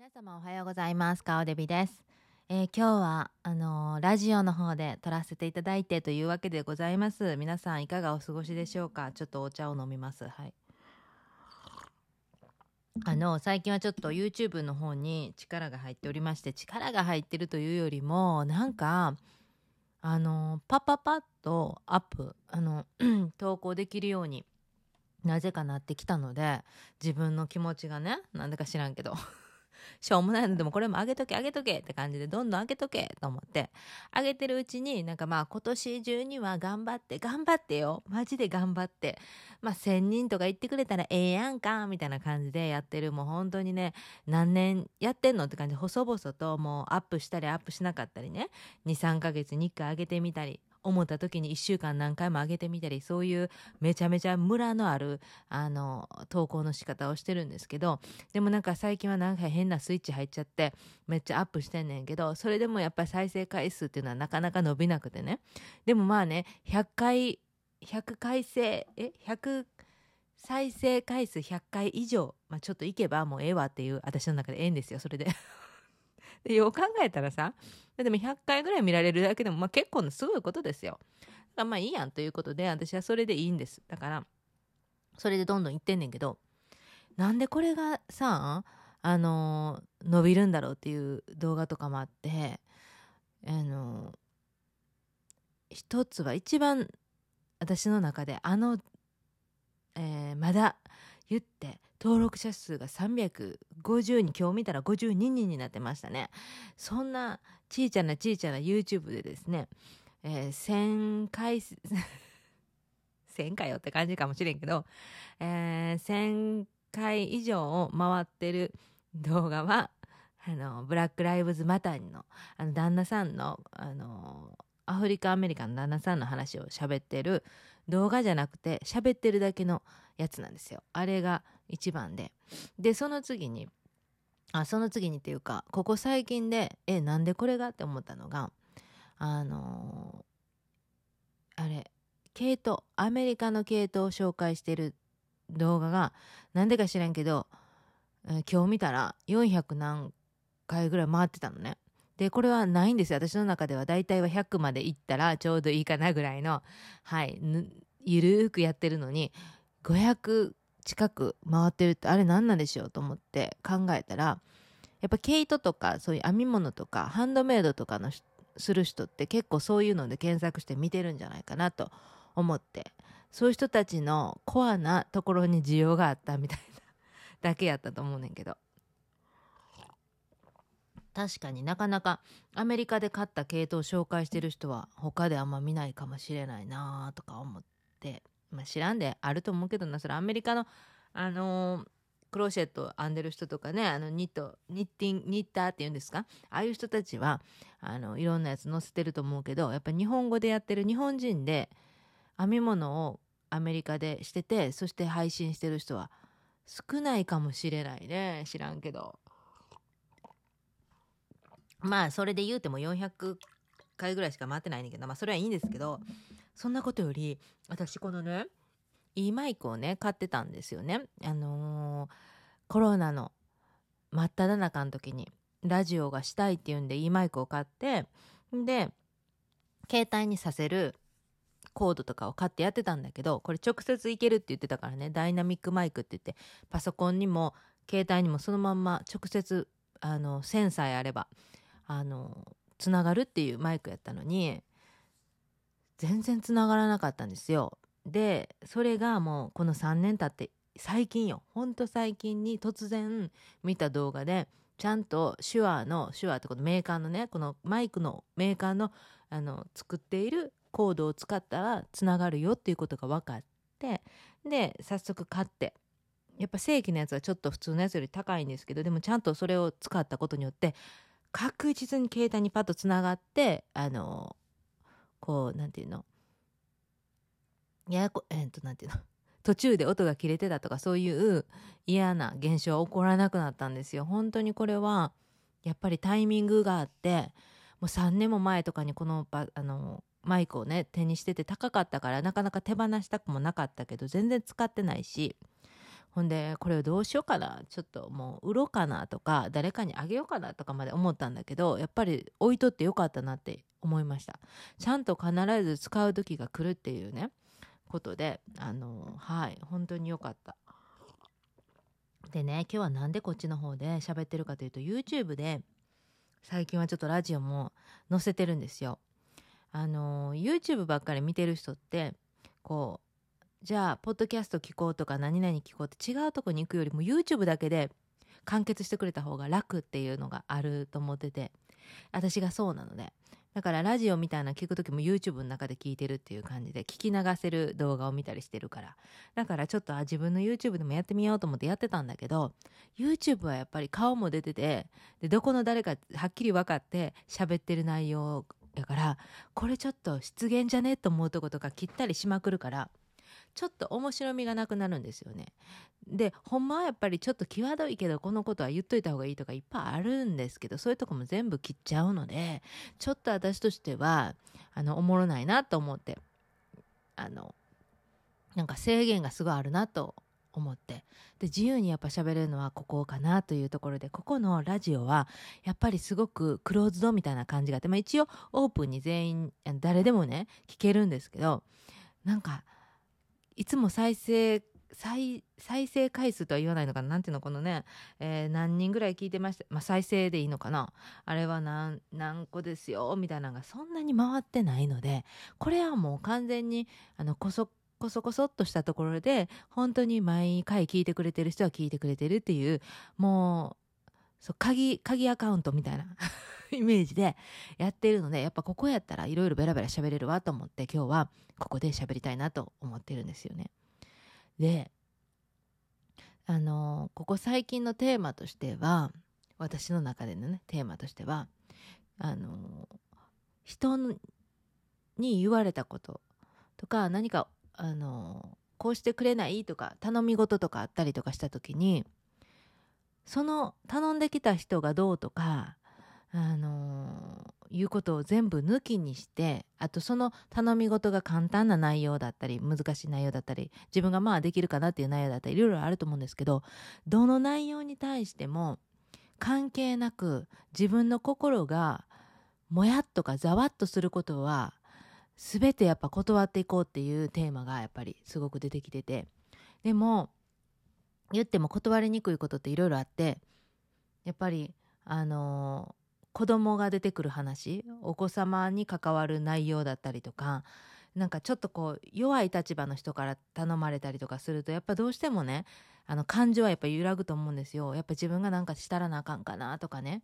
皆様おはようございます。顔デビです。えー今日はあのーラジオの方で撮らせていただいてというわけでございます。皆さんいかがお過ごしでしょうか？ちょっとお茶を飲みます。はい。あの最近はちょっと YouTube の方に力が入っておりまして力が入ってるというよりもなんかあのパッパッパッとアップあの 投稿できるようになぜかなってきたので自分の気持ちがねなんでか知らんけど しょうもないのでもこれも上げとけ上げとけって感じでどんどん上げとけと思って上げてるうちになんかまあ今年中には頑張って頑張ってよ。マジで頑張って。まあ1,000人とか言ってくれたらええやんかみたいな感じでやってる。もう本当にね何年やってんのって感じで細々ともうアップしたりアップしなかったりね。23ヶ月に1回上げてみたり。思った時に1週間何回も上げてみたりそういうめちゃめちゃムラのあるあの投稿の仕方をしてるんですけどでもなんか最近はなんか変なスイッチ入っちゃってめっちゃアップしてんねんけどそれでもやっぱり再生回数っていうのはなかなか伸びなくてねでもまあね100回100回生え100再生回数100回以上、まあ、ちょっといけばもうええわっていう私の中でええんですよそれで。でよう考えたらさでも100回ぐらい見られるだけでも、まあ、結構すごいことですよ。だまあいいやんということで私はそれでいいんです。だからそれでどんどん言ってんねんけどなんでこれがさあのー伸びるんだろうっていう動画とかもあってあのー一つは一番私の中であの、えーまだ言って登録者数が350に今日見たら52人になってましたねそんなちいちゃなちいちゃな YouTube でですね、えー1000回1000 回よって感じかもしれんけど、えー1000回以上を回ってる動画はあのブラック・ライブズ・マターのあの旦那さんのあのアフリカ・アメリカの旦那さんの話を喋ってる動画じゃなくて喋ってるだけのやつなんですよ。あれが一番で。でその次にあその次にっていうかここ最近でえなんでこれがって思ったのがあのあれ系統アメリカの系統を紹介してる動画がなんでか知らんけど、今日見たら400何回ぐらい回ってたのね。でこれはないんですよ私の中では大体は100までいったらちょうどいいかなぐらいのはいぬゆるーくやってるのに500近く回ってるってあれ何なんでしょうと思って考えたらやっぱ毛糸とかそういう編み物とかハンドメイドとかのする人って結構そういうので検索して見てるんじゃないかなと思ってそういう人たちのコアなところに需要があったみたいな だけやったと思うねんけど。確かになかなかアメリカで買った系統を紹介してる人は他であんま見ないかもしれないなとか思って、まあ、知らんであると思うけどな。それアメリカのあのークローシェット編んでる人とかねあのニットニッティンニッターっていうんですか？ああいう人たちはあのいろんなやつ載せてると思うけどやっぱ日本語でやってる日本人で編み物をアメリカでしててそして配信してる人は少ないかもしれないね。知らんけど。まあそれで言うても400回ぐらいしか回ってないんだけどまあそれはいいんですけどそんなことより私このねいいマイクをね買ってたんですよね。あのーコロナの真っ只中の時にラジオがしたいっていうんでいいマイクを買ってで携帯にさせるコードとかを買ってやってたんだけどこれ直接いけるって言ってたからねダイナミックマイクって言ってパソコンにも携帯にもそのまんま直接あの線さえあればあのつながるっていうマイクやったのに全然つながらなかったんですよ。でそれがもうこの3年経って最近よほんと最近に突然見た動画でちゃんと手話の手話ってことメーカーのねこのマイクのメーカーのあの作っているコードを使ったらつながるよっていうことが分かってで早速買ってやっぱ正規のやつはちょっと普通のやつより高いんですけどでもちゃんとそれを使ったことによって確実に携帯にパッとつながってあのこうなんていうの？ややこえっとなんていうの？途中で音が切れてたとかそういう嫌な現象は起こらなくなったんですよ。本当にこれはやっぱりタイミングがあってもう3年も前とかにこのあのマイクをね手にしてて高かったからなかなか手放したくもなかったけど全然使ってないしほんでこれをどうしようかなちょっともう売ろうかなとか誰かにあげようかなとかまで思ったんだけどやっぱり置いとってよかったなって思いました。ちゃんと必ず使う時が来るっていうねことであのはい本当に良かった。でね今日は何でこっちの方で喋ってるかというと YouTube で最近はちょっとラジオも載せてるんですよ。あの YouTube ばっかり見てる人ってこうじゃあポッドキャスト聞こうとか何々聞こうって違うとこに行くよりも YouTube だけで完結してくれた方が楽っていうのがあると思ってて私がそうなので。だからラジオみたいな聞く時も YouTube の中で聞いてるっていう感じで聞き流せる動画を見たりしてるから。だからちょっとあ自分の YouTube でもやってみようと思ってやってたんだけど YouTube はやっぱり顔も出ててでどこの誰かはっきり分かって喋ってる内容やからこれちょっと失言じゃね？と思うとことか切ったりしまくるからちょっと面白みがなくなるんですよね。でほんまはやっぱりちょっと際どいけどこのことは言っといた方がいいとかいっぱいあるんですけどそういうとこも全部切っちゃうのでちょっと私としてはあのおもろないなと思ってあのなんか制限がすごいあるなと思ってで自由にやっぱ喋れるのはここかなというところでここのラジオはやっぱりすごくクローズドみたいな感じがあって、まあ、一応オープンに全員誰でもね聞けるんですけどなんかいつも再生再再生回数とは言わないのかな？なんていうの？このね、えー、何人ぐらい聞いてました、まあ、再生でいいのかな？あれは何何個ですよ？みたいなのがそんなに回ってないのでこれはもう完全にあのこそこそこそっとしたところで本当に毎回聞いてくれてる人は聞いてくれてるっていうもうそう鍵鍵アカウントみたいな イメージでやってるのでやっぱここやったらいろいろベラベラ喋れるわと思って今日はここで喋りたいなと思ってるんですよね。であのここ最近のテーマとしては私の中でのねテーマとしてはあの人に言われたこととか何かあのこうしてくれない？とか頼み事とかあったりとかした時にその頼んできた人がどうとかあのいうことを全部抜きにしてあとその頼み事が簡単な内容だったり難しい内容だったり自分がまあできるかなっていう内容だったりいろいろあると思うんですけどどの内容に対しても関係なく自分の心がもやっとかざわっとすることは全てやっぱ断っていこうっていうテーマがやっぱりすごく出てきててでも言っても断りにくいことっていろいろあってやっぱりあのー、子供が出てくる話お子様に関わる内容だったりとかなんかちょっとこう弱い立場の人から頼まれたりとかするとやっぱどうしてもねあの感情はやっぱ揺らぐと思うんですよ。やっぱ自分がなんかしたらなあかんかなとかね。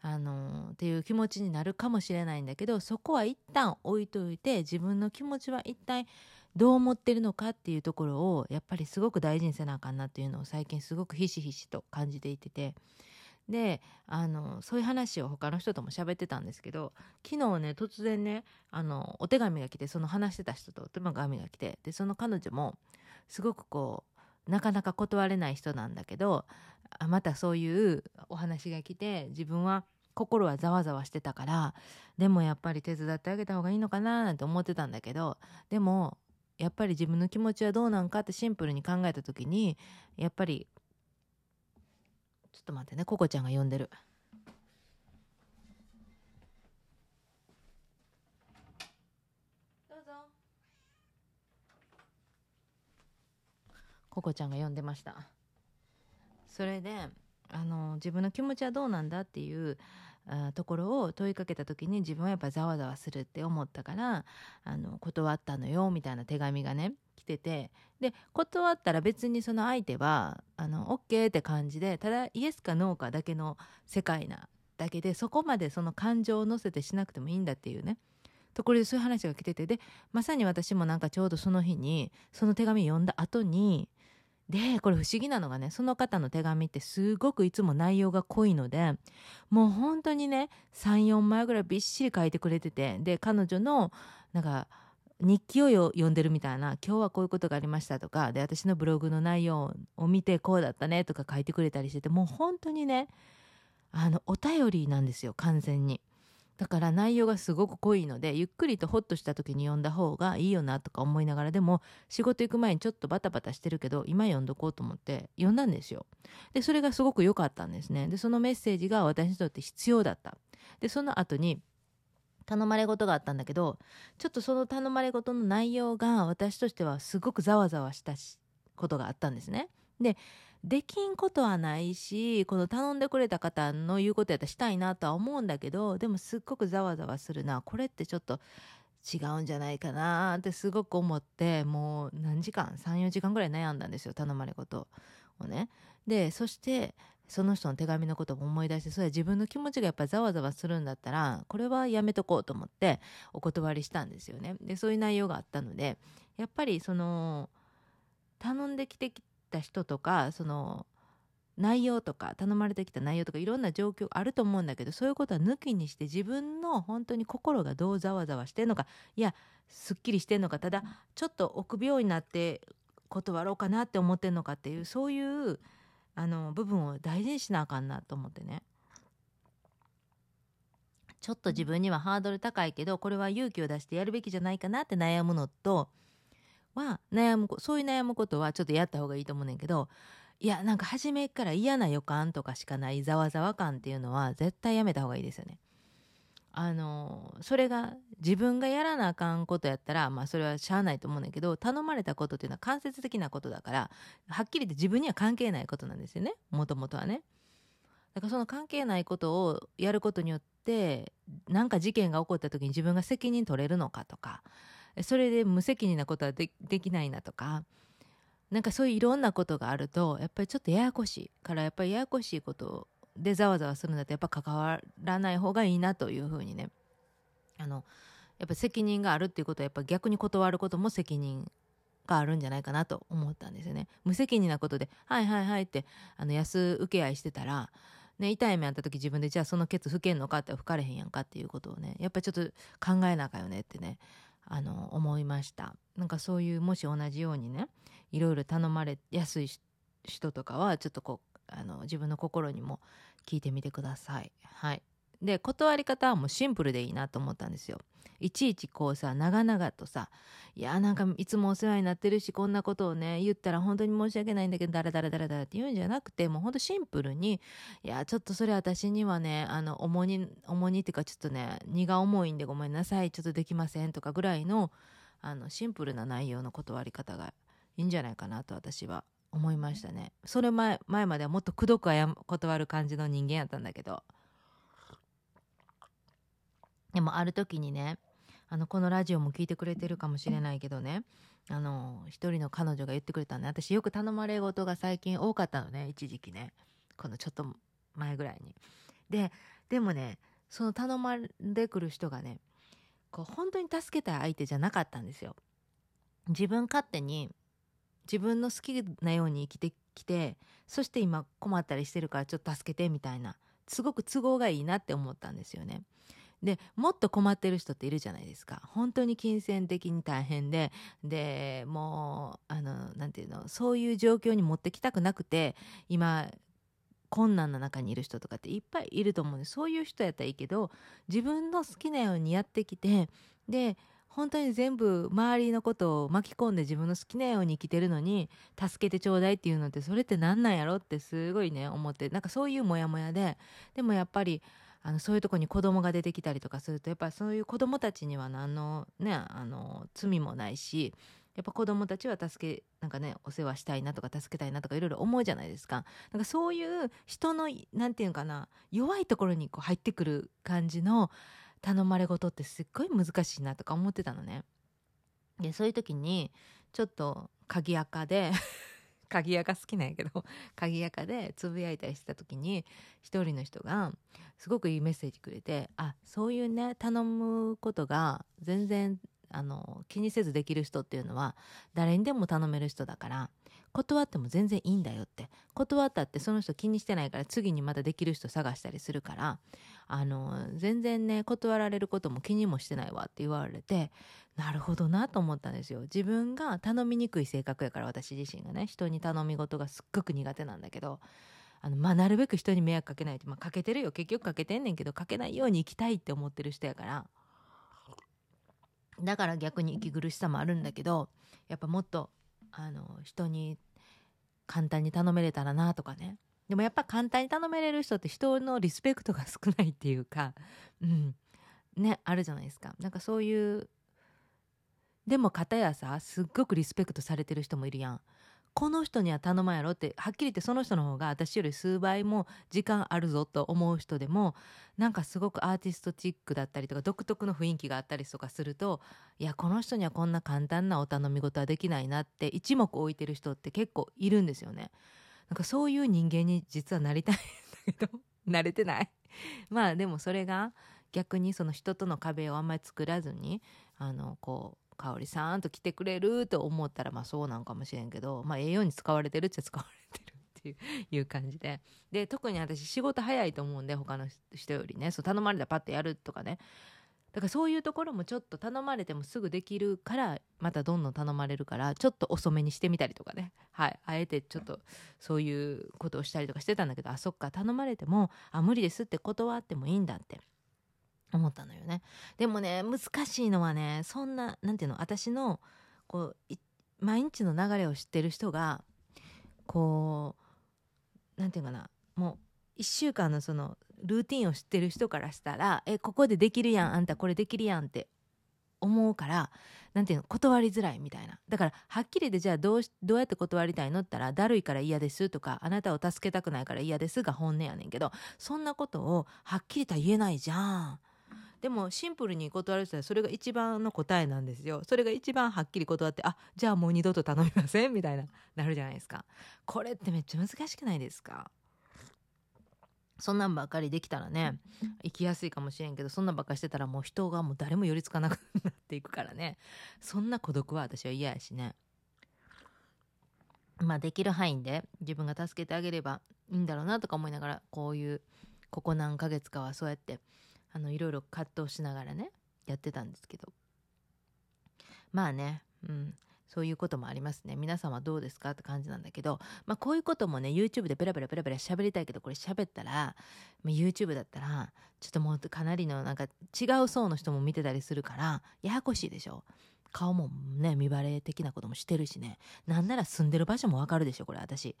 あのっていう気持ちになるかもしれないんだけどそこは一旦置いといて自分の気持ちは一体どう思ってるのかっていうところをやっぱりすごく大事にせなあかんなっていうのを最近すごくひしひしと感じていてて。であのそういう話を他の人とも喋ってたんですけど昨日ね突然ねあのお手紙が来てその話してた人とお手紙が来てでその彼女もすごくこうなかなか断れない人なんだけどまたそういうお話が来て自分は心はざわざわしてたからでもやっぱり手伝ってあげた方がいいのかななんて思ってたんだけどでもやっぱり自分の気持ちはどうなんかってシンプルに考えた時にやっぱりちょっと待ってねココちゃんが呼んでる。どうぞココちゃんが呼んでましたそれであの自分の気持ちはどうなんだっていうあところを問いかけた時に自分はやっぱざわざわするって思ったからあの断ったのよみたいな手紙がね来ててで断ったら別にその相手はあの OK って感じでただイエスかノーかだけの世界なだけでそこまでその感情を乗せてしなくてもいいんだっていうねところでそういう話が来ててでまさに私もなんかちょうどその日にその手紙読んだ後にでこれ不思議なのがねその方の手紙ってすごくいつも内容が濃いのでもう本当にね34枚ぐらいびっしり書いてくれててで彼女のなんか日記を読んでるみたいな今日はこういうことがありましたとかで私のブログの内容を見てこうだったねとか書いてくれたりしててもう本当にねあのお便りなんですよ完全に。だから内容がすごく濃いのでゆっくりとホッとした時に読んだ方がいいよなとか思いながらでも仕事行く前にちょっとバタバタしてるけど今読んどこうと思って読んだんですよ。でそれがすごく良かったんですね。でそのメッセージが私にとって必要だった。でその後に頼まれ事があったんだけどちょっとその頼まれ事の内容が私としてはすごくざわざわしたことがあったんですね。でできんことはないしこの頼んでくれた方の言うことやったらしたいなとは思うんだけどでもすっごくざわざわするなこれってちょっと違うんじゃないかなってすごく思ってもう何時間34時間ぐらい悩んだんですよ頼まれ事をね。でそしてその人の手紙のことも思い出してそれは自分の気持ちがやっぱざわざわするんだったらこれはやめとこうと思ってお断りしたんですよね。でそういう内容があったのでやっぱりその頼んできてた人とかその内容とか頼まれてきた内容とかいろんな状況あると思うんだけどそういうことは抜きにして自分の本当に心がどうざわざわしてんのかいやすっきりしてんのかただちょっと臆病になって断ろうかなって思ってんのかっていうそういうあの部分を大事にしなあかんなと思ってね。ちょっと自分にはハードル高いけどこれは勇気を出してやるべきじゃないかなって悩むのとは悩むそういう悩むことはちょっとやった方がいいと思うねんけどいやなんか初めから嫌な予感とかしかないざわざわ感っていうのは絶対やめた方がいいですよね。あのそれが自分がやらなあかんことやったらまあそれはしゃあないと思うねんけど頼まれたことっていうのは間接的なことだからはっきり言って自分には関係ないことなんですよねもともとはね。だからその関係ないことをやることによって何か事件が起こった時に自分が責任取れるのかとかそれで無責任なことはできないなとかなんかそういういろんなことがあるとやっぱりちょっとややこしいからやっぱりややこしいことでざわざわするんだとやっぱ関わらない方がいいなというふうにねあのやっぱ責任があるっていうことはやっぱ逆に断ることも責任があるんじゃないかなと思ったんですよね。無責任なことで「はいはいはい」ってあの安請け合いしてたら、ね、痛い目あった時自分でじゃあそのケツ拭けんのかって拭かれへんやんかっていうことをねやっぱりちょっと考えなあかんよねってねあの思いました。なんかそういうもし同じようにねいろいろ頼まれやすい人とかはちょっとこうあの自分の心にも聞いてみてください。はい。で断り方はもうシンプルでいいなと思ったんですよいちいちこうさ長々とさ「いやなんかいつもお世話になってるしこんなことをね言ったら本当に申し訳ないんだけど誰誰誰誰って言うんじゃなくてもうほんとシンプルに「いやちょっとそれ私にはねあの重荷重荷っていうかちょっとね荷が重いんでごめんなさいちょっとできません」とかぐらいのあのシンプルな内容の断り方がいいんじゃないかなと私は思いましたね。それ前前まではもっとくどく断る感じの人間やったんだけど。でもある時にねあのこのラジオも聞いてくれてるかもしれないけどねあの一人の彼女が言ってくれたんで私よく頼まれ事が最近多かったのね一時期ねこのちょっと前ぐらいに。ででもねその頼まれてくる人がねこう本当に助けたい相手じゃなかったんですよ。自分勝手に自分の好きなように生きてきてそして今困ったりしてるからちょっと助けてみたいなすごく都合がいいなって思ったんですよね。でもっと困ってる人っているじゃないですか。本当に金銭的に大変で。でもうあの何て言うのそういう状況に持ってきたくなくて今困難な中にいる人とかっていっぱいいると思うんでそういう人やったらいいけど自分の好きなようにやってきてで本当に全部周りのことを巻き込んで自分の好きなように生きてるのに助けてちょうだいっていうのってそれって何なんやろってすごいね思って。なんかそういうモヤモヤで。でもやっぱりあのそういうとこに子供が出てきたりとかするとやっぱそういう子供たちには何のねあの罪もないしやっぱ子供たちは助けなんかねお世話したいなとか助けたいなとかいろいろ思うじゃないですか。なんかそういう人の何て言うのかな弱いところにこう入ってくる感じの頼まれ事ってすっごい難しいなとか思ってたのね。でそういう時にちょっと鍵垢で鍵垢好きなんやけど 鍵垢でつぶやいたりしてた時に一人の人がすごくいいメッセージくれてあそういうね頼むことが全然あの気にせずできる人っていうのは誰にでも頼める人だから断っても全然いいんだよって。断ったってその人気にしてないから次にまたできる人探したりするから。あの全然ね断られることも気にもしてないわって言われてなるほどなと思ったんですよ。自分が頼みにくい性格やから私自身がね。人に頼み事がすっごく苦手なんだけど。あの、まあ、なるべく人に迷惑かけないと、まあ、かけてるよ。結局かけてんねんけどかけないように生きたいって思ってる人やから。だから逆に息苦しさもあるんだけどやっぱもっとあの人に簡単に頼めれたらなとかね。でもやっぱ簡単に頼めれる人って人のリスペクトが少ないっていうか うん。ねあるじゃないですか。なんかそういうでも片やさすっごくリスペクトされてる人もいるやん。この人には頼まんやろってはっきり言ってその人の方が私より数倍も時間あるぞと思う人でもなんかすごくアーティストチックだったりとか独特の雰囲気があったりとかするといやこの人にはこんな簡単なお頼み事はできないなって一目置いてる人って結構いるんですよね。なんかそういう人間に実はなりたいんだけど 慣れてないまあでもそれが逆にその人との壁をあんまり作らずにあのこう香織さんと来てくれる？と思ったらまあそうなんかもしれんけどまあ栄養に使われてるっちゃ使われてるっていう いう感じで。で特に私仕事早いと思うんで他の人よりね。そう頼まれたらパッとやるとかね。だからそういうところもちょっと頼まれてもすぐできるからまたどんどん頼まれるからちょっと遅めにしてみたりとかね。はい。あえてちょっとそういうことをしたりとかしてたんだけどあそっか頼まれてもあ無理ですって断ってもいいんだって。思ったのよね。でもね難しいのはねそんな何ていうの私のこう毎日の流れを知ってる人がこう何て言うかなもう1週間のそのルーティンを知ってる人からしたら「えここでできるやんあんたこれできるやん」って思うから何ていうの断りづらいみたいなだからはっきりでじゃあどうどうやって断りたいのったら「だるいから嫌です」とか「あなたを助けたくないから嫌です」が本音やねんけどそんなことをはっきりとは言えないじゃん。でもシンプルに断る人はそれが一番の答えなんですよ。それが一番はっきり断ってあじゃあもう二度と頼みませんみたいななるじゃないですか。これってめっちゃ難しくないですか？そんなんばっかりできたらね生きやすいかもしれんけどそんなんばっかしてたらもう人がもう誰も寄りつかなくなっていくからね。そんな孤独は私は嫌やしね。まあできる範囲で自分が助けてあげればいいんだろうなとか思いながらこういうここ何ヶ月かはそうやってあのいろいろ葛藤しながらねやってたんですけどまあねうんそういうこともありますね。皆さんはどうですかって感じなんだけど、まあこういうこともね、YouTube でペラペラペラペラ喋りたいけど、これ喋ったら、まあ、YouTube だったら、ちょっともうかなりのなんか違う層の人も見てたりするから、ややこしいでしょ。顔もね、見バレ的なこともしてるしね。なんなら住んでる場所もわかるでしょ、これ私。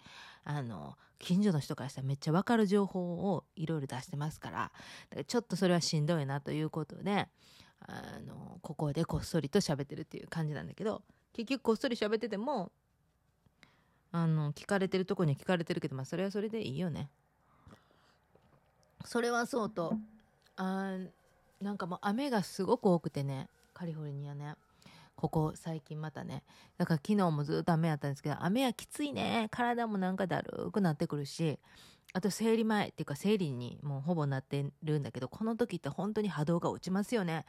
あの、近所の人からしたらめっちゃわかる情報をいろいろ出してますから、だからちょっとそれはしんどいなということで、あの、ここでこっそりと喋ってるっていう感じなんだけど、結局こっそり喋ってても、あの、聞かれてるとこに聞かれてるけど、まあそれはそれでいいよね。それはそうと、あなんかもう雨がすごく多くてね、カリフォルニアね。ここ最近またね。だから昨日もずっと雨やったんですけど雨はきついね。体もなんかだるくなってくるしあと生理前っていうか生理にもうほぼなってるんだけどこの時って本当に波動が落ちますよね。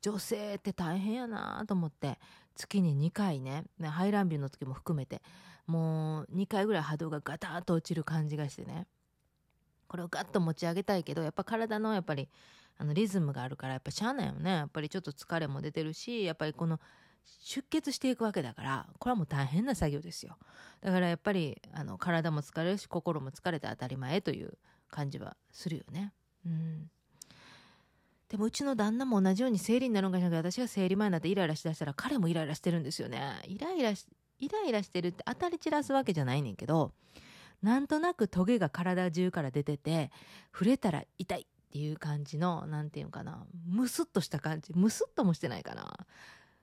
女性って大変やなと思って月に2回ね排卵日の時も含めてもう2回ぐらい波動がガタッと落ちる感じがしてね。これをガッと持ち上げたいけどやっぱ体のやっぱりあのリズムがあるからやっぱしゃあないよね。やっぱりちょっと疲れも出てるしやっぱりこの出血していくわけだからこれはもう大変な作業ですよ。だからやっぱりあの体も疲れるし心も疲れて当たり前という感じはするよね。うん。でもうちの旦那も同じように生理になるんかしら私が生理前になってイライラしだしたら彼もイライラしてるんですよね。イライラしイライラしてるって当たり散らすわけじゃないねんけどなんとなくトゲが体中から出てて触れたら痛いっていう感じの何て言うかなムスッとした感じ。ムスッともしてないかな。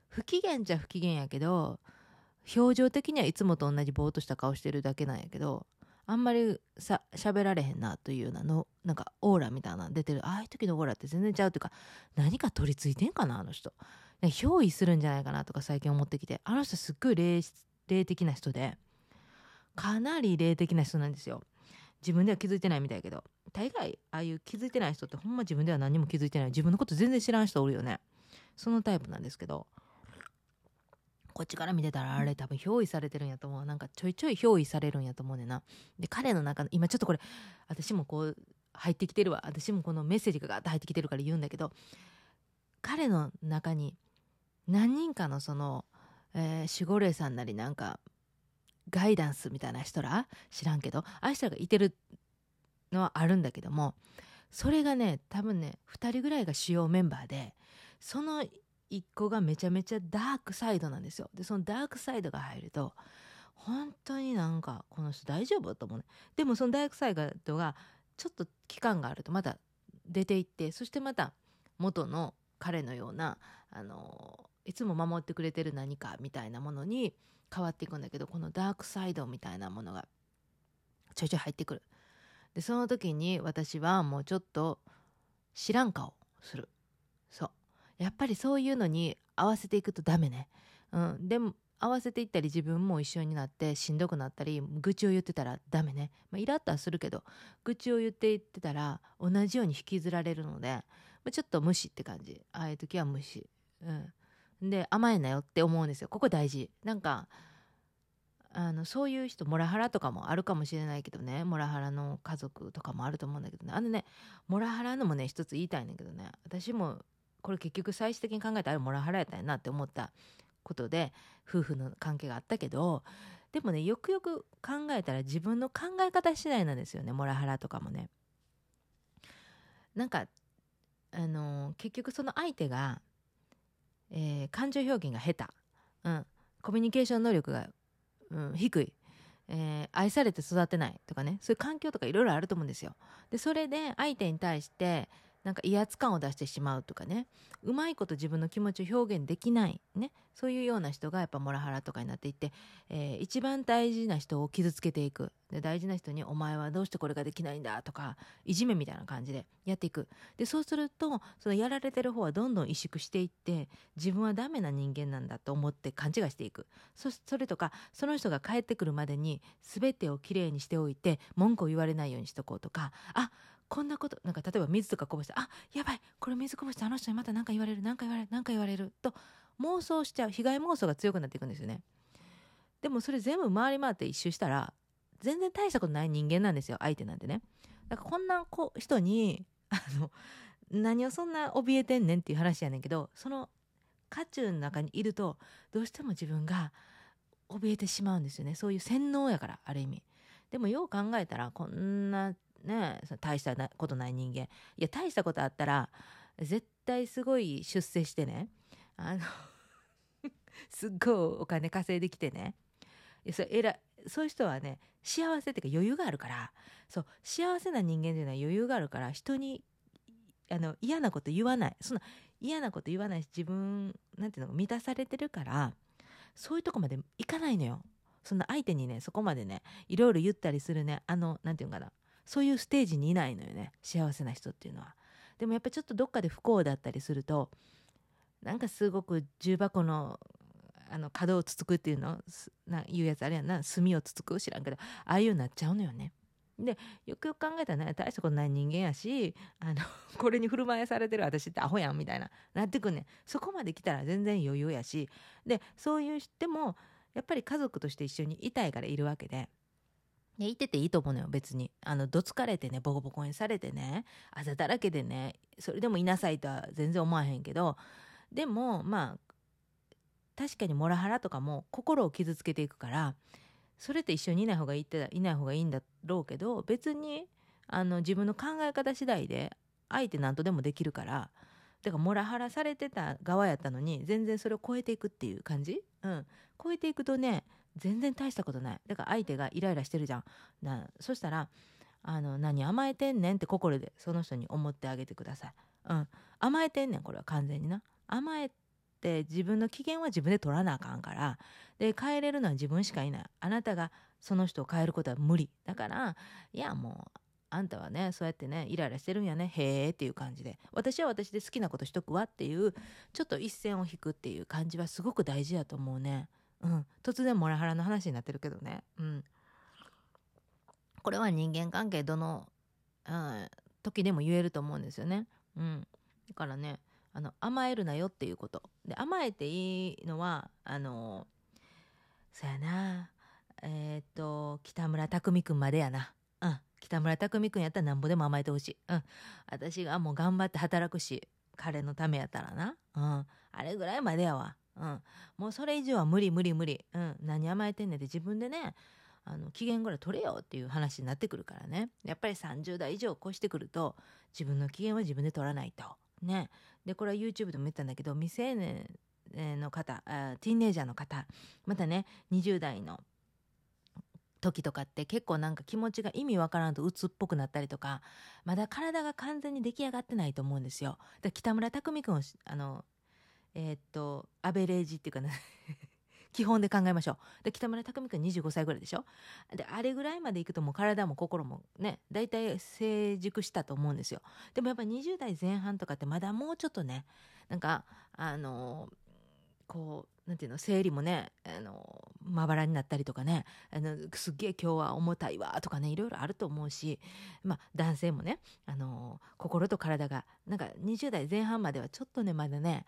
不機嫌じゃ不機嫌やけど表情的にはいつもと同じぼーっとした顔してるだけなんやけどあんまりさ喋られへんなというようなのなんかオーラみたいな出てる。ああいう時のオーラって全然ちゃうというか何か取り付いてんかなあの人。憑依するんじゃないかなとか最近思ってきてあの人すっごい霊霊的な人でかなり霊的な人なんですよ。自分では気づいてないみたいけど大概ああいう気づいてない人ってほんま自分では何も気づいてない。自分のこと全然知らん人おるよね。そのタイプなんですけどこっちから見てたらあれ多分憑依されてるんやと思う。なんかちょいちょい憑依されるんやと思うねんな。で彼の中の今ちょっとこれ私もこう入ってきてるわ。私もこのメッセージがガッと入ってきてるから言うんだけど彼の中に何人かのその、えー、守護霊さんなりなんかガイダンスみたいな人ら知らんけどああいう人らがいてるのはあるんだけどもそれがね多分ね2人ぐらいが主要メンバーでその1個がめちゃめちゃダークサイドなんですよ。でそのダークサイドが入ると本当になんかこの人大丈夫？と思うね。でもそのダークサイドがちょっと期間があるとまた出ていってそしてまた元の彼のようなあのいつも守ってくれてる何かみたいなものに変わっていくんだけどこのダークサイドみたいなものがちょいちょい入ってくる。でその時に私はもうちょっと知らん顔する。やっぱりそういうのに合わせていくとダメね。うん。でも合わせていったり自分も一緒になってしんどくなったり愚痴を言ってたらダメね、まあ、イラッとはするけど愚痴を言っていってたら同じように引きずられるので、まあ、ちょっと無視って感じ。ああいう時は無視。うん。で甘えなよって思うんですよ。ここ大事。なんかあのそういう人モラハラとかもあるかもしれないけどね。モラハラの家族とかもあると思うんだけどね。あのねモラハラのもね一つ言いたいんだけどね。私もこれ結局最終的に考えたらモラハラやったんやなって思ったことで夫婦の関係があったけどでもねよくよく考えたら自分の考え方次第なんですよねモラハラとかもね。なんかあの、結局その相手が、えー、感情表現が下手、うん、コミュニケーション能力が、うん、低い、えー、愛されて育てないとかねそういう環境とかいろいろあると思うんですよ。でそれで相手に対してなんか威圧感を出してしまうとかね。うまいこと自分の気持ちを表現できない。ね。そういうような人がやっぱモラハラとかになっていって、えー、一番大事な人を傷つけていく。で大事な人に「お前はどうしてこれができないんだ」とかいじめみたいな感じでやっていく。でそうするとそのやられてる方はどんどん萎縮していって自分はダメな人間なんだと思って勘違いしていく。それとかその人が帰ってくるまでに全てをきれいにしておいて文句を言われないようにしとこうとかあこんなことなんか例えば水とかこぼしてあやばいこれ水こぼしてあの人にまた何か言われる何か言われる何か言われると妄想しちゃう被害妄想が強くなっていくんですよね。でもそれ全部回り回って一周したら全然大したことない人間なんですよ相手なんてね。だからこんな人にあの何をそんな怯えてんねんっていう話やねんけどその渦中の中にいるとどうしても自分が怯えてしまうんですよね。そういう洗脳やからある意味。でもよう考えたらこんなね大したことない人間。いや大したことあったら絶対すごい出世してねあの すっごいお金稼いできてね。そえらそういう人はね幸せっていうか余裕があるから。そう幸せな人間っていうのは余裕があるから人にあの嫌なこと言わない。そんな嫌なこと言わないし自分なんていうの満たされてるからそういうとこまでいかないのよ。そんな相手にねそこまでねいろいろ言ったりするね。あのなんていうのかな。そういうステージにいないのよね幸せな人っていうのは。でもやっぱちょっとどっかで不幸だったりするとなんかすごく重箱のあの角をつつくっていうのな言うやつあれやな。炭をつつく？知らんけど。ああいうになっちゃうのよね。でよくよく考えたらね大したことない人間やしあの これに振る舞いされてる私ってアホやんみたいななってくんねん。そこまで来たら全然余裕やし。でそういう人もやっぱり家族として一緒にいたいからいるわけで、いてていいと思うのよ別に。あのどつかれてねボコボコにされてねあざだらけでねそれでもいなさいとは全然思わへんけどでもまあ確かにモラハラとかも心を傷つけていくからそれって一緒にいない方がいいっていない方がいいんだろうけど別にあの自分の考え方次第で相手何とでもできるからだからモラハラされてた側やったのに全然それを超えていくっていう感じ、うん、超えていくとね全然大したことない。だから相手がイライラしてるじゃん。なそしたらあの何甘えてんねんって心でその人に思ってあげてください、うん、甘えてんねんこれは完全にな。甘えて自分の機嫌は自分で取らなあかんから。で変えれるのは自分しかいない。あなたがその人を変えることは無理。だからいやもうあんたはねそうやってねイライラしてるんやね。へえっていう感じで。私は私で好きなことしとくわっていうちょっと一線を引くっていう感じはすごく大事やと思うね。うん、突然モラハラの話になってるけどね、うん、これは人間関係どの、うん、時でも言えると思うんですよね。うん、だからねあの甘えるなよっていうことで甘えていいのはあのそやなえっ、と北村匠海くんまでやな。うん、北村匠海くんやったらなんぼでも甘えてほしい。うん、私がもう頑張って働くし彼のためやったらな。うん、あれぐらいまでやわ。うん、もうそれ以上は無理無理無理、うん、何甘えてんねんって自分でねあの期限ぐらい取れよっていう話になってくるからね。やっぱり30代以上越してくると自分の機嫌は自分で取らないと。ね、でこれは YouTube でも言ったんだけど未成年の方あティーンエイジャーの方またね20代の時とかって結構なんか気持ちが意味わからんと鬱っぽくなったりとかまだ体が完全に出来上がってないと思うんですよ。で北村匠海君をあのえー、っとアベレージっていうかね 基本で考えましょう。で北村匠海君25歳ぐらいでしょ？であれぐらいまでいくともう体も心もね大体成熟したと思うんですよ。でもやっぱ20代前半とかってまだもうちょっとねなんかあのこうなんていうの生理もねあのまばらになったりとかねあのすっげえ今日は重たいわとかねいろいろあると思うし、まあ、男性もねあの心と体がなんか20代前半まではちょっとねまだね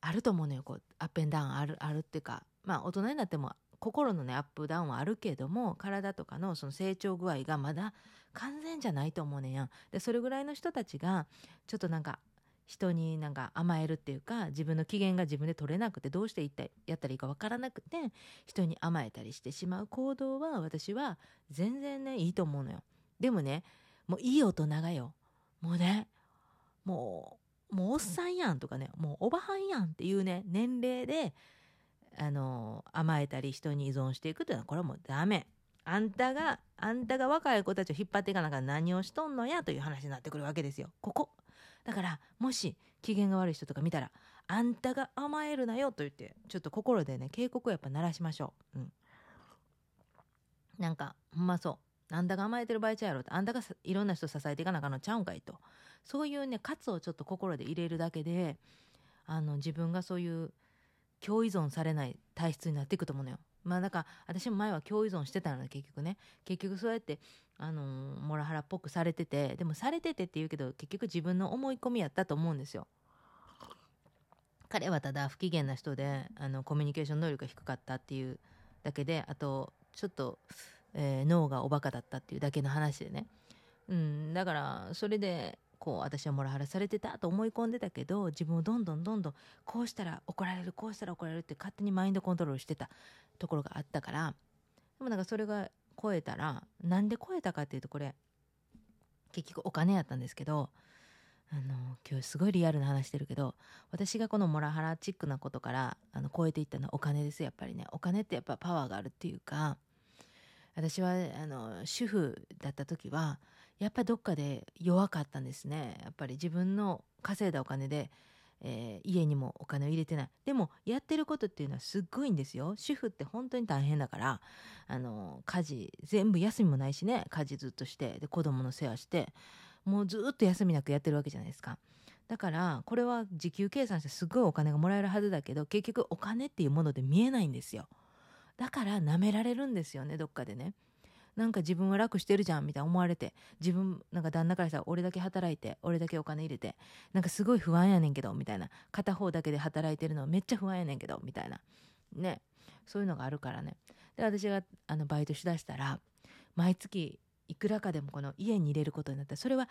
あると思うのよ。こうアップンダウンあるあるっていうか。まあ大人になっても心のねアップダウンはあるけども体とかのその成長具合がまだ完全じゃないと思うねんや。でそれぐらいの人たちがちょっとなんか人になんか甘えるっていうか自分の機嫌が自分で取れなくてどうして一体やったらいいか分からなくて人に甘えたりしてしまう行動は私は全然ねいいと思うのよ。でもねもういい大人がよ。もうねもうもうおっさんやんとかねもうおばはんやんっていうね年齢であの甘えたり人に依存していくっていうのはこれはもうダメ。あんたがあんたが若い子たちを引っ張っていかながら何をしとんのやという話になってくるわけですよ。ここ。だからもし機嫌が悪い人とか見たらあんたが甘えるなよと言ってちょっと心でね警告をやっぱ鳴らしましょう、うん、なんかほんまそう。あんたが甘えてる場合ちゃうやろってあんたがいろんな人を支えていかなあかんのちゃうんかいと。そういうね喝をちょっと心で入れるだけであの自分がそういう共依存されない体質になっていくと思うのよ。まあだから私も前は共依存してたので結局ね結局そうやってあのー、モラハラっぽくされててでもされててって言うけど結局自分の思い込みやったと思うんですよ。彼はただ不機嫌な人であのコミュニケーション能力が低かったっていうだけであとちょっと、えー、脳がおバカだったっていうだけの話でね、うん、だからそれでこう私はモラハラされてたと思い込んでたけど自分をどんどんどんどんこうしたら怒られるこうしたら怒られるって勝手にマインドコントロールしてたところがあったからでもなんかそれが超えたらなんで超えたかっていうとこれ結局お金やったんですけどあの今日すごいリアルな話してるけど私がこのモラハラチックなことからあの超えていったのはお金です。やっぱりねお金ってやっぱパワーがあるっていうか私はあの主婦だった時はやっぱりどっかで弱かったんですね。やっぱり自分の稼いだお金で、えー、家にもお金を入れてない。でもやってることっていうのはすっごいんですよ。主婦って本当に大変だからあの家事全部休みもないしね。家事ずっとしてで子供の世話してもうずっと休みなくやってるわけじゃないですか。だからこれは時給計算してすごいお金がもらえるはずだけど結局お金っていうもので見えないんですよ。だから舐められるんですよねどっかでね。なんか自分は楽してるじゃんみたいな思われて自分なんか旦那からしたら俺だけ働いて俺だけお金入れてなんかすごい不安やねんけどみたいな片方だけで働いてるのめっちゃ不安やねんけどみたいな。ね。そういうのがあるからね。で私があのバイトしだしたら毎月いくらかでもこの家に入れることになったそれは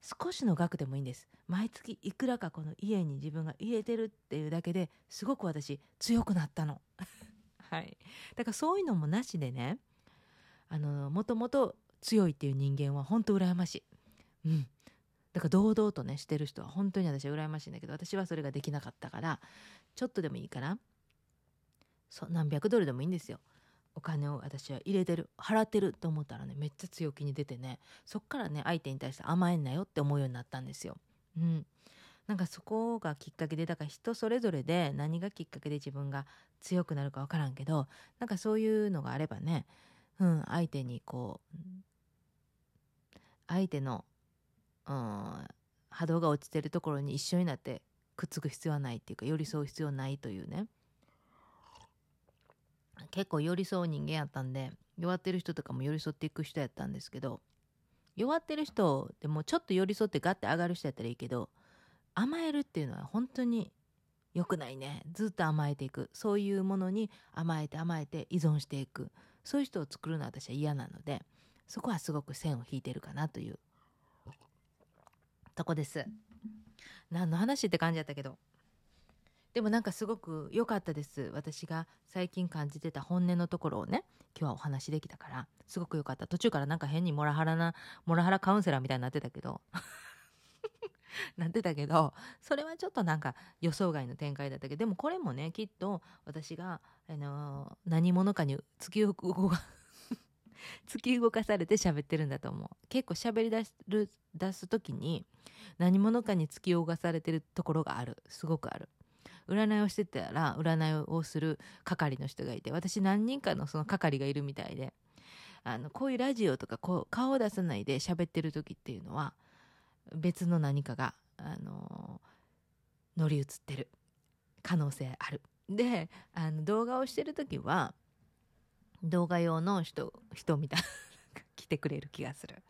少しの額でもいいんです。毎月いくらかこの家に自分が入れてるっていうだけですごく私強くなったの。はい。だからそういうのもなしでねあのもともと強いっていう人間は本当羨ましい。うんだから堂々とねしてる人は本当に私は羨ましいんだけど私はそれができなかったからちょっとでもいいからそ何百ドルでもいいんですよお金を私は入れてる払ってると思ったらねめっちゃ強気に出てねそっからね相手に対して甘えんなよって思うようになったんですよ。うん、なんかそこがきっかけでだから人それぞれで何がきっかけで自分が強くなるか分からんけどなんかそういうのがあればねうん、相手にこう相手の、うん、波動が落ちてるところに一緒になってくっつく必要はないっていうか寄り添う必要ないというね。結構寄り添う人間やったんで弱ってる人とかも寄り添っていく人やったんですけど弱ってる人でもちょっと寄り添ってガッて上がる人やったらいいけど甘えるっていうのは本当に良くないね。ずっと甘えていく。そういうものに甘えて甘えて依存していく。そういう人を作るのは私は嫌なのでそこはすごく線を引いてるかなという。とこです。何の話って感じやったけど。でもなんかすごく良かったです。私が最近感じてた本音のところをね今日はお話できたから。すごく良かった。途中からなんか変にモラハラなモラハラカウンセラーみたいになってたけど。なってたけどそれはちょっとなんか予想外の展開だったけどでもこれもねきっと私が、あのー、何者かに突き動か 突き動かされて喋ってるんだと思う。結構喋り出す出す時に何者かに突き動かされてるところがある。すごくある。占いをしてたら占いをする係の人がいて私何人かのその係がいるみたいであのこういうラジオとかこう顔を出さないで喋ってる時っていうのは別の何かが、あの乗り移ってる可能性ある。であの動画をしてる時は動画用の人人みたいな来てくれる気がする。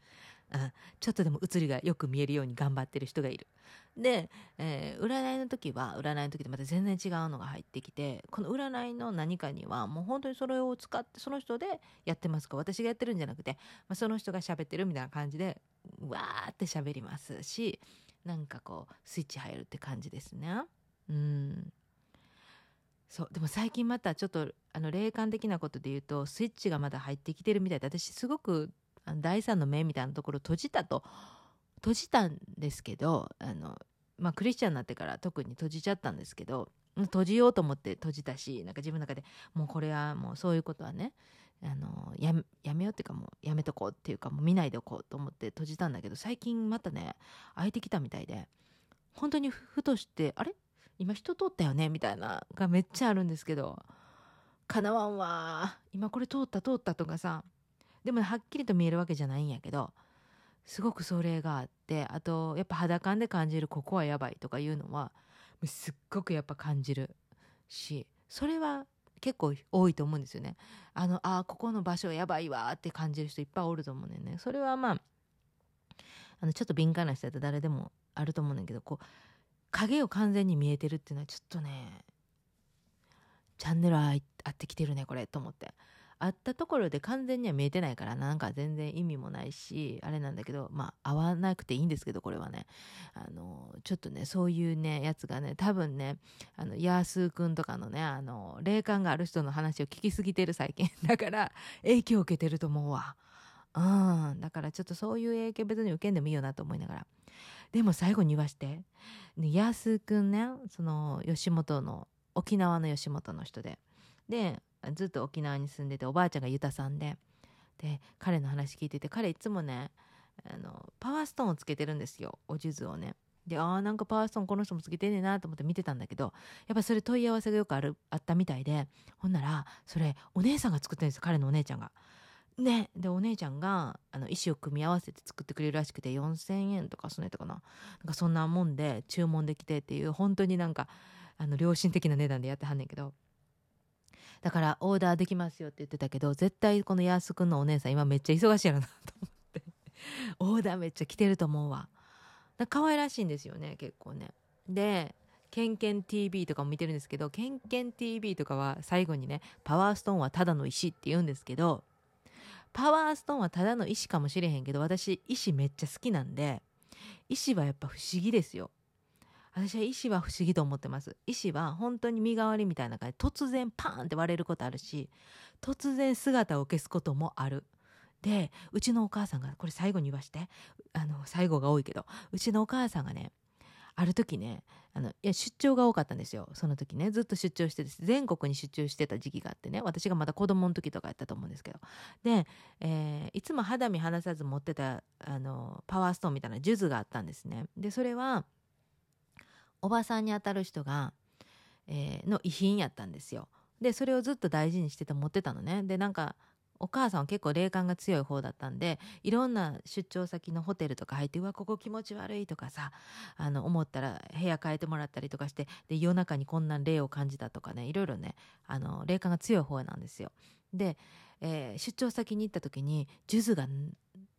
うん、ちょっとでも映りがよく見えるように頑張ってる人がいる。で、えー、占いの時は占いの時でまた全然違うのが入ってきてこの占いの何かにはもう本当にそれを使ってその人でやってますか私がやってるんじゃなくて、まあ、その人が喋ってるみたいな感じでわーって喋りますしなんかこうスイッチ入るって感じですね。うんそうでも最近またちょっとあの霊感的なことで言うとスイッチがまだ入ってきてるみたいで私すごく第三の目みたいなところ閉じたと閉じたんですけどあの、まあ、クリスチャンになってから特に閉じちゃったんですけど閉じようと思って閉じたしなんか自分の中でもうこれはもうそういうことはねあのやめようっていうかもうやめとこうっていうかもう見ないでおこうと思って閉じたんだけど最近またね開いてきたみたいで本当にふとしてあれ？今人通ったよね？みたいながめっちゃあるんですけどかなわんわ今これ通った通ったとかさ。でもはっきりと見えるわけじゃないんやけどすごくそれがあってあとやっぱ肌感で感じるここはやばいとかいうのはすっごくやっぱ感じるしそれは結構多いと思うんですよね。あのあここの場所やばいわって感じる人いっぱいおると思うねんね。それはまああのちょっと敏感な人だと誰でもあると思うんだけどこう影を完全に見えてるっていうのはちょっとねチャンネル合ってきてるねこれと思ってあったところで完全には見えてないからなんか全然意味もないしあれなんだけどまあ合わなくていいんですけどこれはね。あのちょっとねそういうねやつがね多分ねあのヤースーくんとかのねあの霊感がある人の話を聞きすぎてる最近。だから影響を受けてると思うわ。うん。だからちょっとそういう影響別に受けんでもいいよなと思いながら。でも最後に言わして、ヤースーくんねその吉本の沖縄の吉本の人で。でずっと沖縄に住んでておばあちゃんがユタさんでで彼の話聞いてて彼いつもねあのパワーストーンをつけてるんですよお数珠をね。でああなんかパワーストーンこの人もつけてんねんなと思って見てたんだけどやっぱそれ問い合わせがよくあるあったみたいでほんならそれお姉さんが作ってるんです彼のお姉ちゃんが。ね、でお姉ちゃんがあの石を組み合わせて作ってくれるらしくて4,000円とかそのとかななんかそんなもんで注文できてっていう本当になんかあの良心的な値段でやってはんねんけどだからオーダーできますよって言ってたけど絶対このヤスくんのお姉さん今めっちゃ忙しいやろなと思って。オーダーめっちゃ来てると思うわ。可愛らしいんですよね結構ね。でケンケン TV とかも見てるんですけどケンケン TV とかは最後にねパワーストーンはただの石って言うんですけどパワーストーンはただの石かもしれへんけど私石めっちゃ好きなんで石はやっぱ不思議ですよ。私は石は不思議と思ってます。石は本当に身代わりみたいな感じ。で突然パーンって割れることあるし突然姿を消すこともある。でうちのお母さんがこれ最後に言わして。あの最後が多いけど。うちのお母さんがねある時ねあのいや出張が多かったんですよ。その時ねずっと出張して全国に出張してた時期があってね。私がまだ子供の時とかやったと思うんですけど。で、えー、いつも肌身離さず持ってたあのパワーストーンみたいな数珠があったんですね。でそれはおばさんにあたる人が、えー、の遺品やったんですよ。でそれをずっと大事にしてて持ってたのね。でなんかお母さんは結構霊感が強い方だったんでいろんな出張先のホテルとか入ってうわここ気持ち悪いとかさあの思ったら部屋変えてもらったりとかしてで夜中にこんな霊を感じたとかねいろいろねあの霊感が強い方なんですよ。で、えー、出張先に行った時に数珠が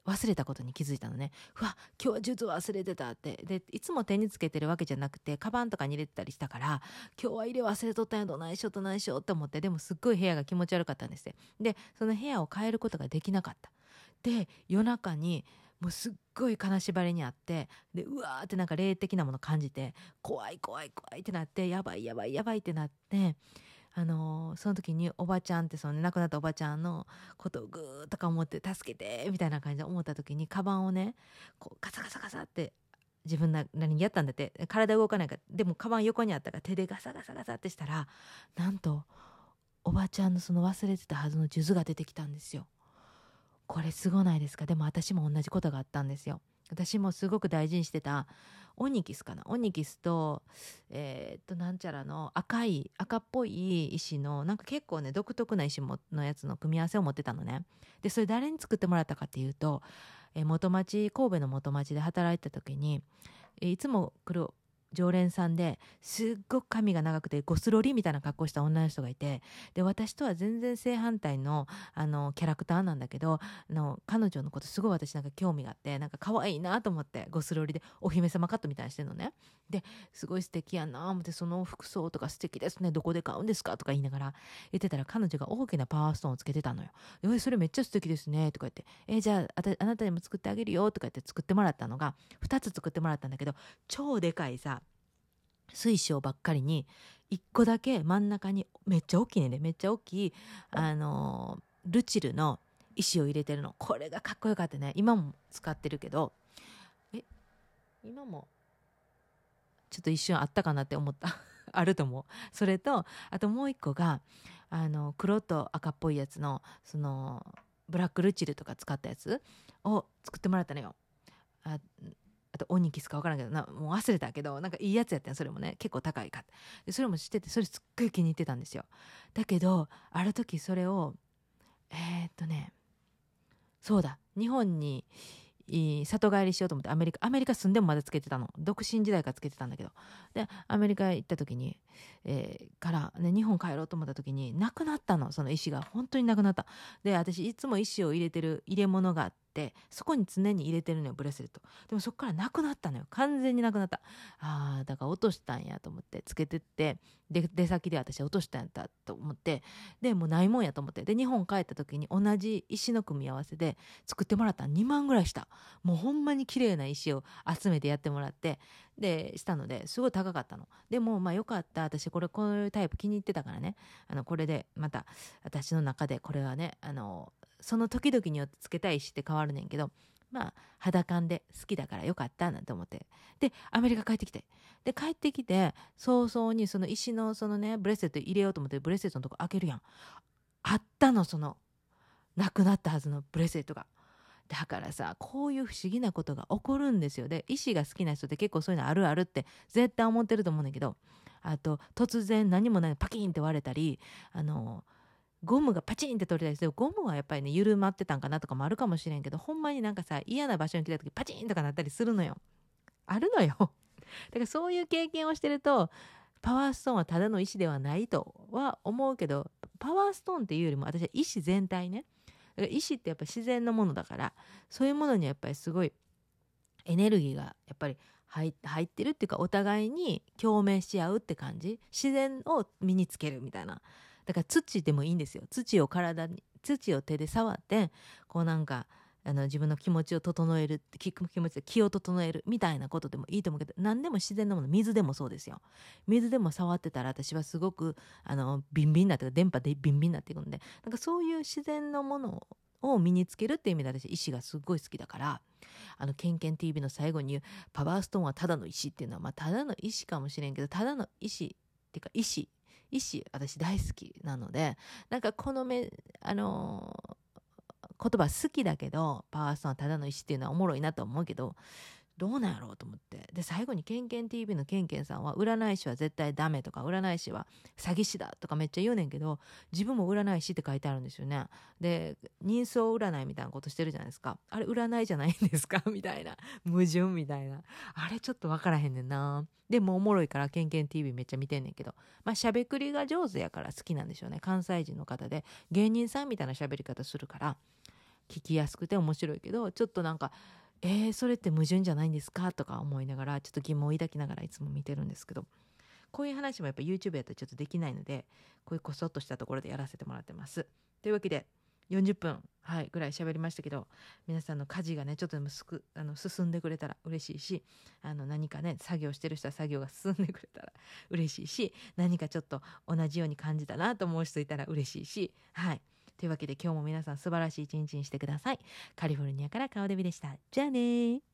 忘れたことに気づいたのね。うわ、今日術忘れてたって。で、いつも手につけてるわけじゃなくて、カバンとかに入れてたりしたから、今日は入れ忘れとったんやどないしょとないしょって思って、でもすっごい部屋が気持ち悪かったんですよで、その部屋を変えることができなかった。で、夜中に、もうすっごい金縛りにあってでうわーってなんか霊的なもの感じて怖い怖い怖いってなってやばいやばいやばいってなってあの、その時におばちゃんってその、ね、亡くなったおばちゃんのことをぐーとか思って助けてみたいな感じで思った時にカバンをねこうガサガサガサって自分な何やったんだって体動かないからでもカバン横にあったから手でガサガサガサってしたらなんとおばちゃんのその忘れてたはずの数珠が出てきたんですよ。これすごないですか？でも私も同じことがあったんですよ。私もすごく大事にしてたオニキスかな？オニキスとえー、っとなんちゃらの赤い赤っぽい石のなんか結構ね独特な石ものやつの組み合わせを持ってたのね。でそれ誰に作ってもらったかっていうと、えー、元町神戸の元町で働いてた時に、えー、いつも来る常連さんですっごく髪が長くてゴスロリみたいな格好した女の人がいてで私とは全然正反対のあのキャラクターなんだけどあの彼女のことすごい私なんか興味があってなんか可愛いなと思ってゴスロリでお姫様カットみたいにしてるのね。ですごい素敵やな思ってその服装とか素敵ですねどこで買うんですかとか言いながら言ってたら彼女が大きなパワーストーンをつけてたのよ。でそれめっちゃ素敵ですねとか言ってえじゃああなたにも作ってあげるよとか言って作ってもらったのが2つ作ってもらったんだけど超でかいさ水晶ばっかりに1個だけ真ん中にめっちゃ大きいねめっちゃ大きいあのルチルの石を入れてるの。これがかっこよかったね。今も使ってるけど。え今もちょっと一瞬あったかなって思った。あると思う。それとあともう一個があの黒と赤っぽいやつのそのブラックルチルとか使ったやつを作ってもらったのよ。ああとオニキスか分からんけどな。もう忘れたけどなんかいいやつやったんそれもね。結構高いか。でそれも知っててそれすっごい気に入ってたんですよ。だけどある時それをえー、っとねそうだ。日本に里帰りしようと思ってアメリカアメリカ住んでもまだつけてたの。独身時代からつけてたんだけど。でアメリカ行った時に、えー、から、ね、日本帰ろうと思った時になくなったの。その石が本当になくなった。で私いつも石を入れてる入れ物があってそこに常に入れてるのよブレスレット。でもそこからなくなったのよ。完全になくなった。あーだから落としたんやと思ってつけてってで出先で私は落としたんやったと思ってでもうないもんやと思って。で日本帰った時に同じ石の組み合わせで作ってもらった2万ぐらいした。もうほんまに綺麗な石を集めてやってもらってでしたのですごい高かったの。でもまあよかった。私これこういうタイプ気に入ってたからね。あのこれでまた私の中でこれはねあのその時々によってつけたい石って変わるねんけどまあ肌感で好きだからよかったなんて思って。でアメリカ帰ってきて。で帰ってきて早々にその石のそのねブレスレット入れようと思ってブレスレットのとこ開けるやん。あったのそのなくなったはずのブレスレットが。だからさこういう不思議なことが起こるんですよ。で石が好きな人って結構そういうのあるあるって絶対思ってると思うんだけどあと突然何もないパキンって割れたりあのゴムがパチンって取れたりしてゴムはやっぱりね緩まってたんかなとかもあるかもしれんけどほんまになんかさ嫌な場所に来た時パチンとかなったりするのよ。あるのよ。だからそういう経験をしてるとパワーストーンはただの石ではないとは思うけどパワーストーンっていうよりも私は石全体ね石ってやっぱ自然のものだからそういうものにやっぱりすごいエネルギーがやっぱり入ってるっていうかお互いに共鳴し合うって感じ？自然を身につけるみたいな。だから土でもいいんですよ。土を体に土を手で触ってこうなんかあの自分の気持ちを整える気気持ちで気を整えるみたいなことでもいいと思うけど何でも自然なもの水でもそうですよ。水でも触ってたら私はすごくあのビンビンになって電波でビンビンになっていくんでなんかそういう自然のものを身につけるっていう意味で私石がすごい好きだからあの「ケンケン TV」の最後に言う「パワーストーンはただの石」っていうのはまあただの石かもしれんけどただの石っていうか石医師私大好きなのでなんかこのめあのー、言葉好きだけどパワーストーンただの石っていうのはおもろいなと思うけどどうなんやろうと思って。で最後にケンケン TV のケンケンさんは占い師は絶対ダメとか占い師は詐欺師だとかめっちゃ言うねんけど自分も占い師って書いてあるんですよね。で人相占いみたいなことしてるじゃないですかあれ占いじゃないんですか？みたいな矛盾みたいな。あれちょっと分からへんねんな。でもおもろいからケンケン TV めっちゃ見てんねんけど。まあしゃべくりが上手やから好きなんでしょうね。関西人の方で。芸人さんみたいな喋り方するから聞きやすくて面白いけどちょっとなんかえー、それって矛盾じゃないんですか？とか思いながらちょっと疑問を抱きながらいつも見てるんですけどこういう話もやっぱ YouTube やったらちょっとできないのでこういうこそっとしたところでやらせてもらってます。というわけで40分、はい、ぐらい喋りましたけど皆さんの家事がねちょっとでもすくあの進んでくれたら嬉しいしあの何かね作業してる人は作業が進んでくれたら嬉しいし何かちょっと同じように感じたなと思う人いたら嬉しいしはいというわけで今日も皆さん素晴らしい一日にしてください。カリフォルニアから顔デビでした。じゃあね